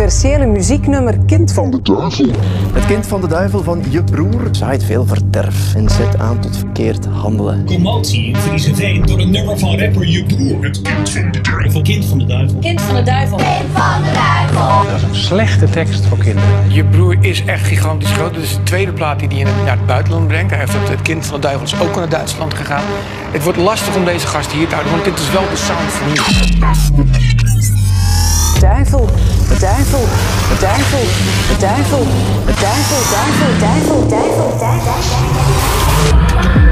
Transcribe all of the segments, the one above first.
Universele muzieknummer Kind van de Duivel. Het Kind van de Duivel van je broer zaait veel verderf en zet aan tot verkeerd handelen. Commotie in Friesenveen door een nummer van rapper je broer. Het Kind van de Duivel. Kind van de Duivel. Kind van de Duivel. Kind van de Duivel. Dat is een slechte tekst voor kinderen. Je broer is echt gigantisch groot. Dit is de tweede plaat die hij naar het buitenland brengt. Hij heeft het, Kind van de Duivel is ook naar Duitsland gegaan. Het wordt lastig om deze gast hier te houden, want dit is wel de sound van nu. Duivel De devil. de devil. de devil. de devil. Devil. Devil. Devil. Devil. Devil.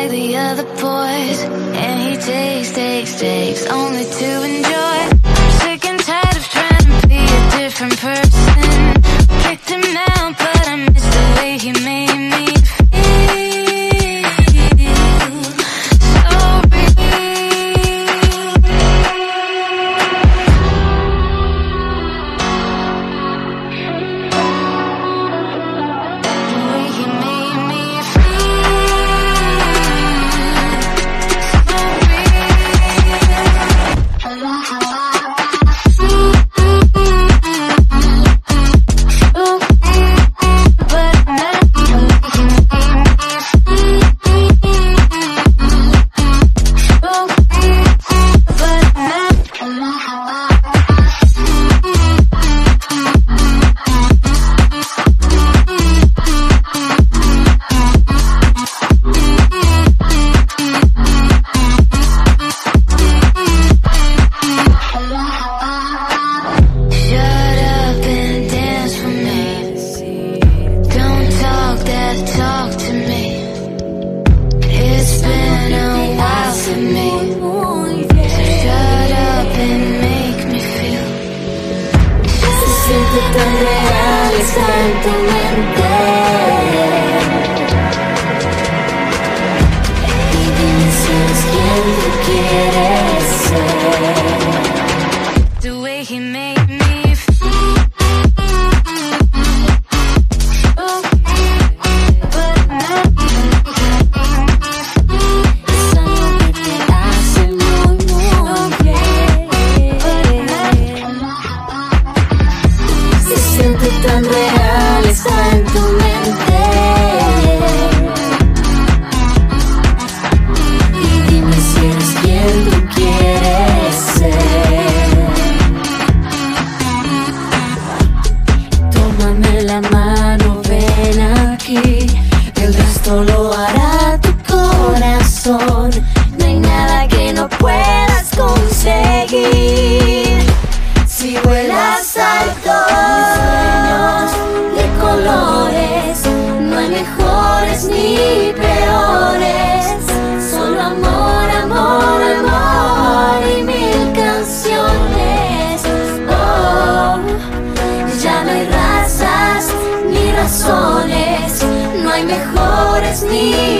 like the other boys. And he takes, takes, takes Only to enjoy. siento tan real está en tu mente. just need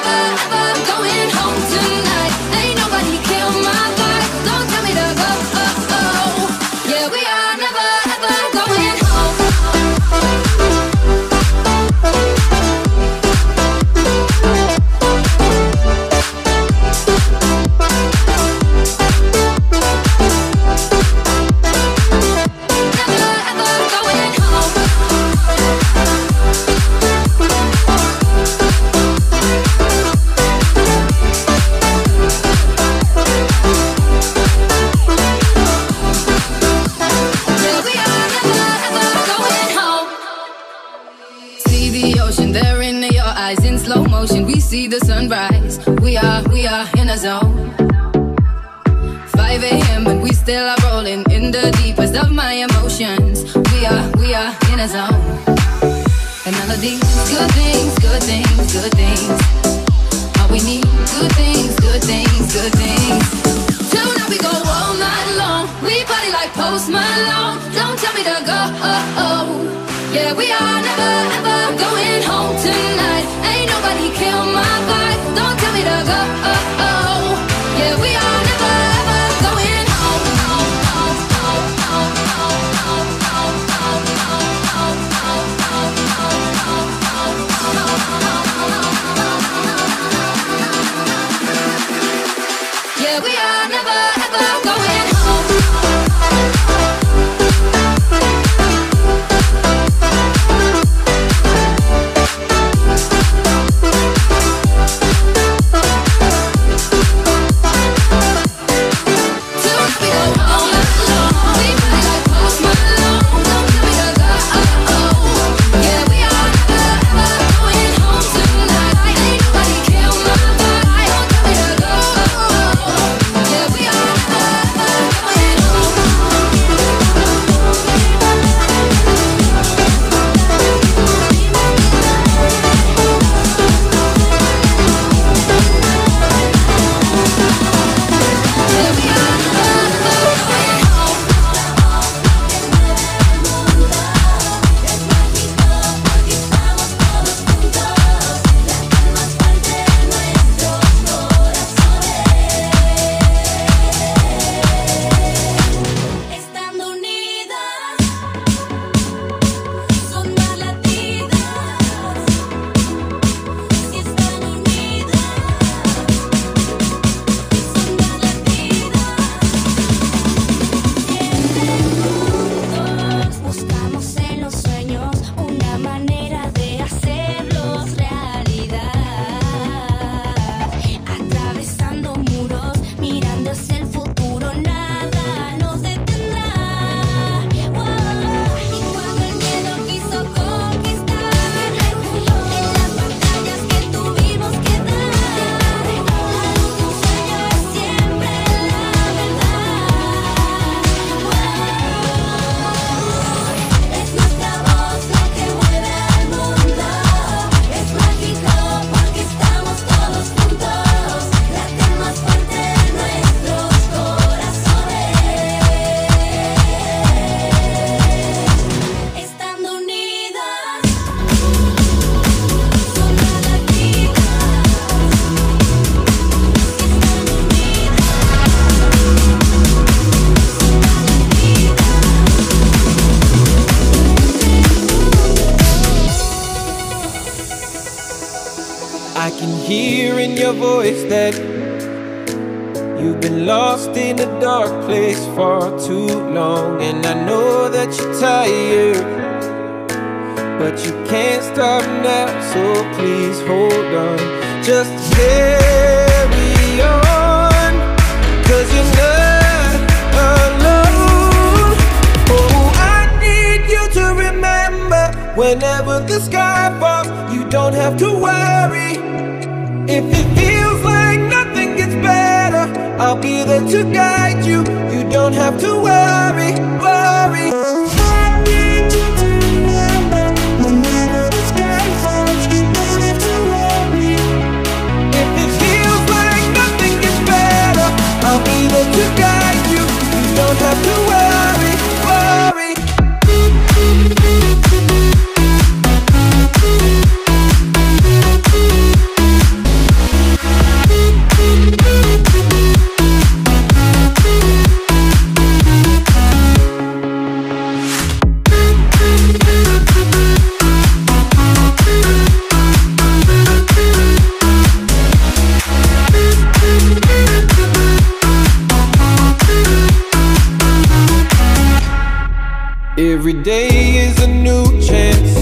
Every day is a new chance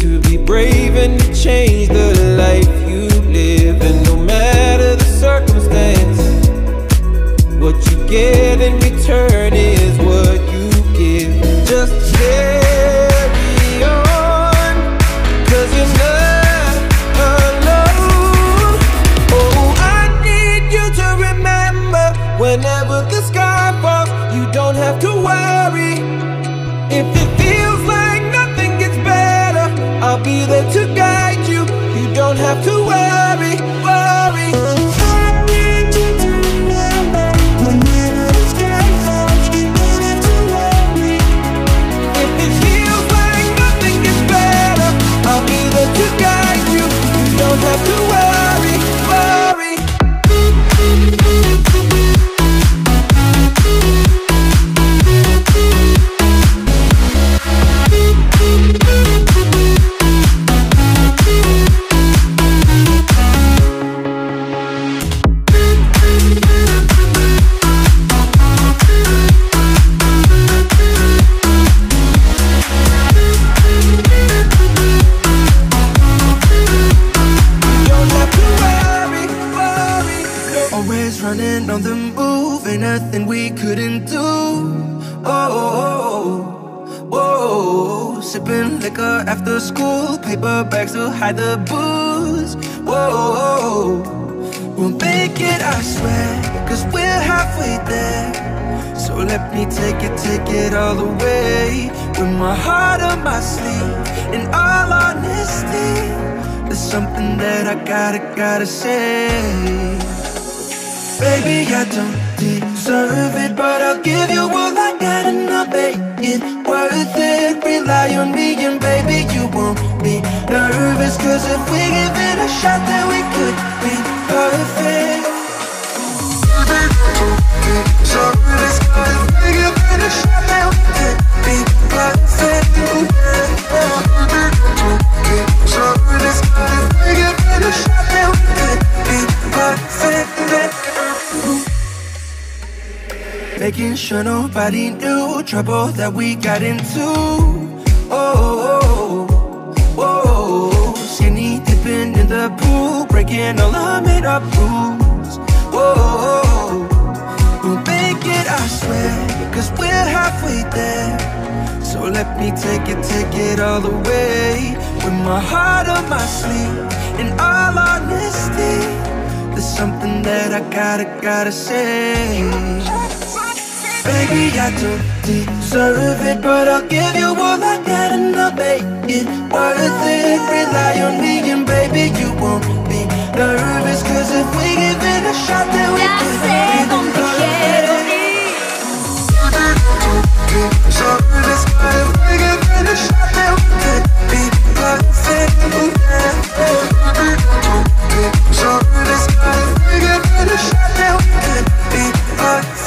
to be brave and to change the life you live. And no matter the circumstance, what you get in something that I gotta, gotta say. Baby, I don't deserve it, but I'll give you all I got and I'll make it worth it. Rely on me and baby, you won't be nervous. Cause if we give it a shot, then we could be perfect. So let's go. If we give it a shot, then we could be perfect. Making sure nobody knew trouble that we got into. Oh, oh, oh, oh. skinny dipping in the pool, breaking all our made up rules. Oh, oh, oh. we'll make it, I swear, cause we're halfway there. So let me take it, take it all the way. With my heart on my sleeve, in all honesty, there's something that I gotta, gotta say. Baby, I don't deserve it, but I'll give you all I got and I'll make it worth it. Rely on me and baby, you won't be nervous. Cause if we give it a shot, then we can be perfect. So let's go. If we give it a shot, then we could be perfect. So let's go. If we give it a shot, then we could be perfect.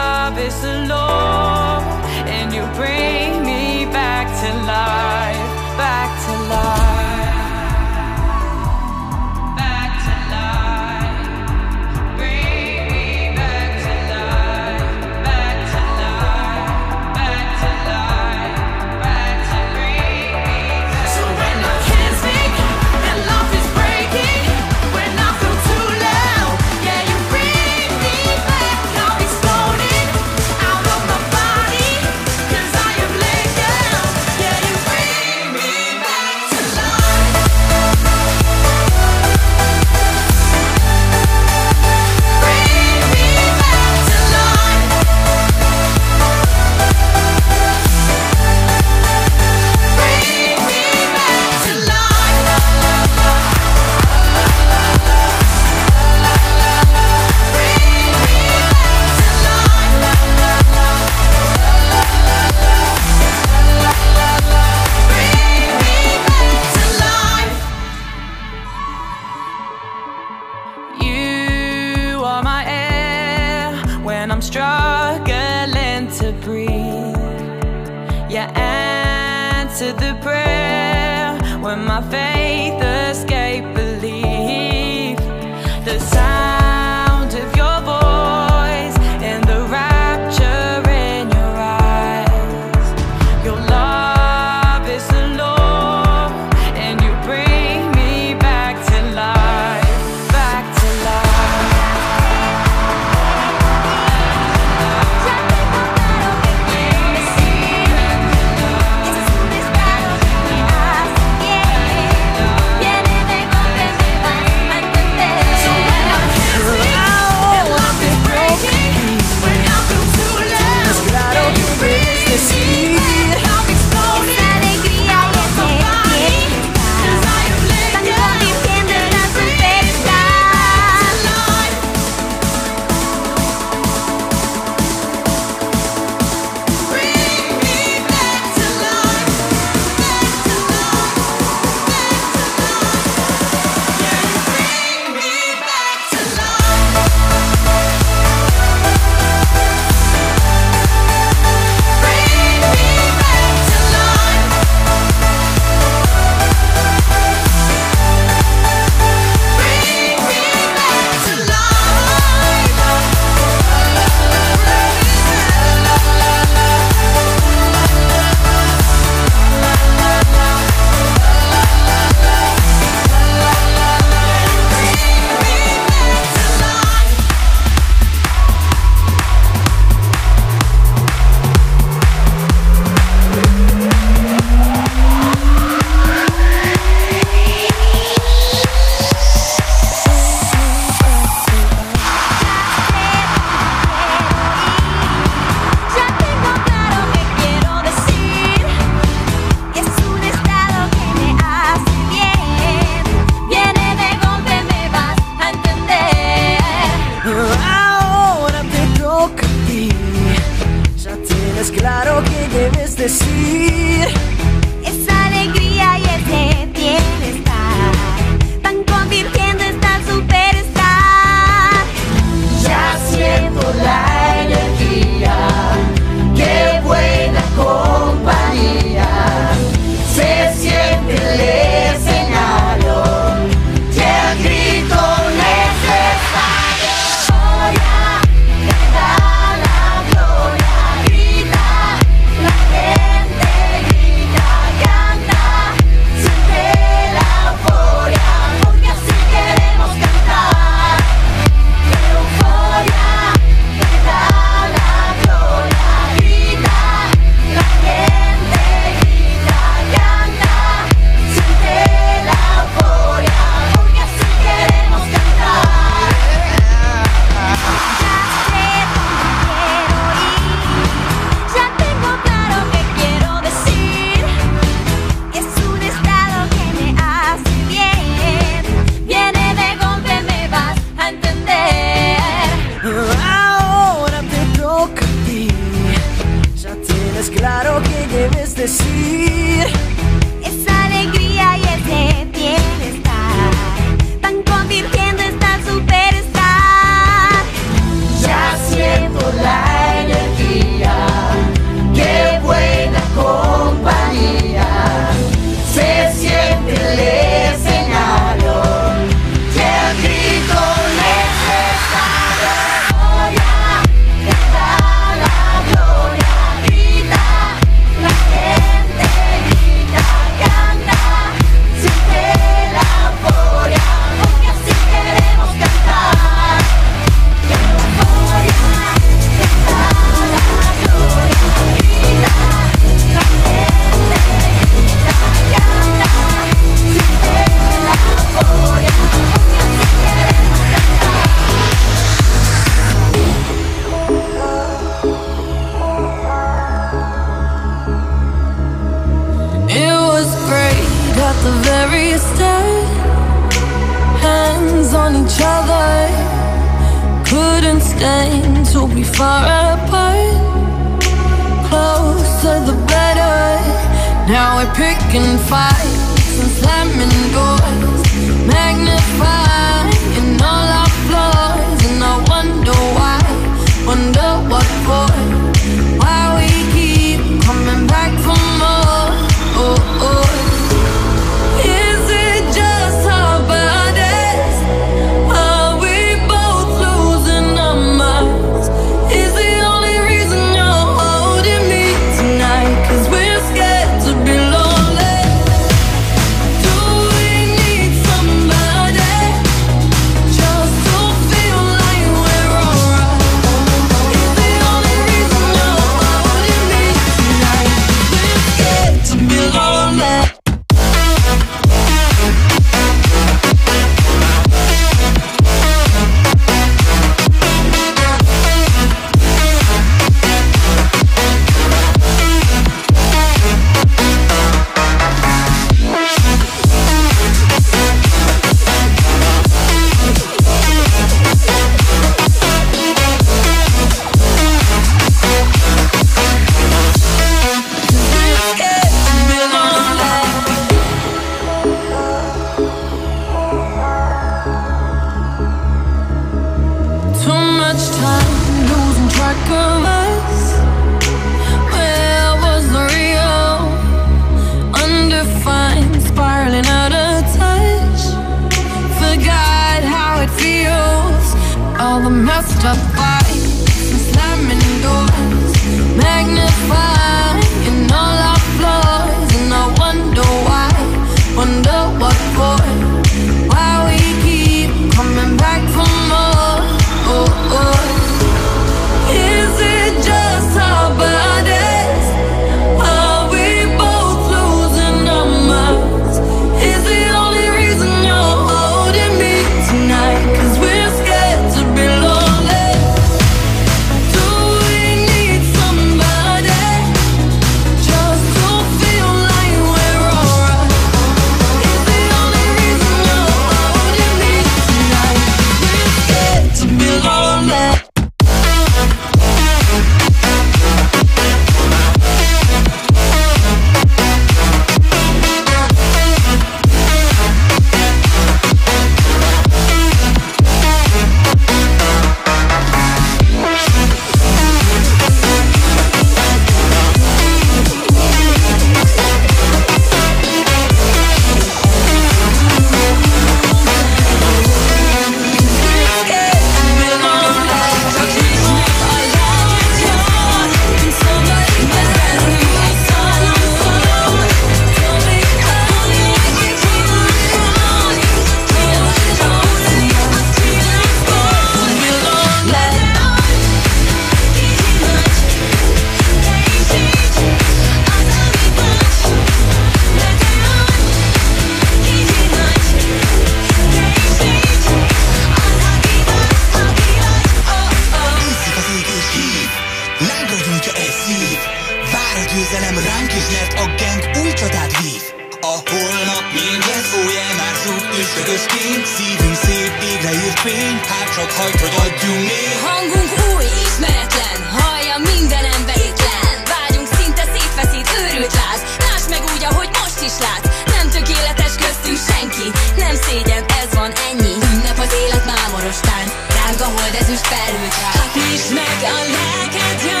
a hold ezüst felült rá. Hát nyisd meg a lelked, jön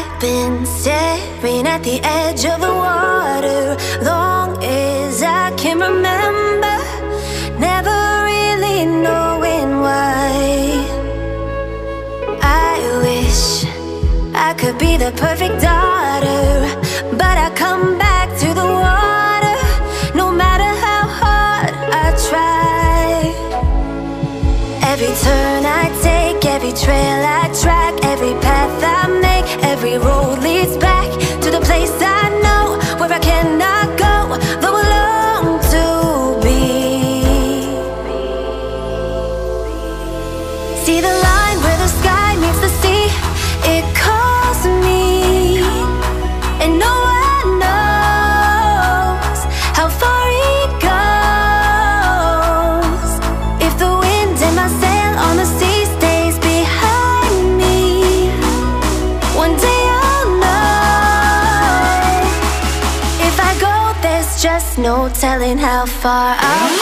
I've been staring at the edge of the water long as I can remember, never really knowing why. I wish I could be the perfect daughter, but I come back to the water no matter how hard I try. Every turn I take, every trail I track, every path I road leads far out.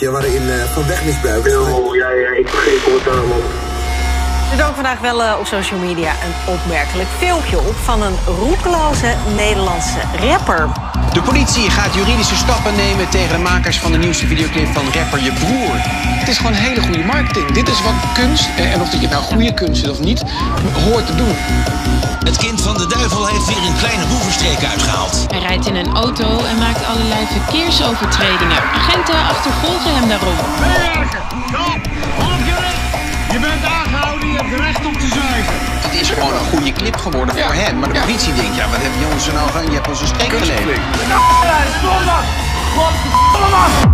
waarin eh, Van Weg misbruikt. Vandaag wel eh, op social media een opmerkelijk filmpje op van een roekeloze Nederlandse rapper. De politie gaat juridische stappen nemen tegen de makers van de nieuwste videoclip van rapper Je Broer. Het is gewoon hele goede marketing. Dit is wat kunst, eh, en of dat je nou goede kunst is of niet, hoort te doen. Het kind van de duivel heeft weer een kleine boevenstreek uitgehaald. Hij rijdt in een auto en maakt allerlei verkeersovertredingen. Agenten achtervolgen hem daarom. Je bent aangehouden, je hebt recht om te zuigen. Het is gewoon een goede clip geworden voor hem. Maar de politie denkt, ja, wat hebben jongens er nou van? Je hebt ons een streek geleden. Godverdomme!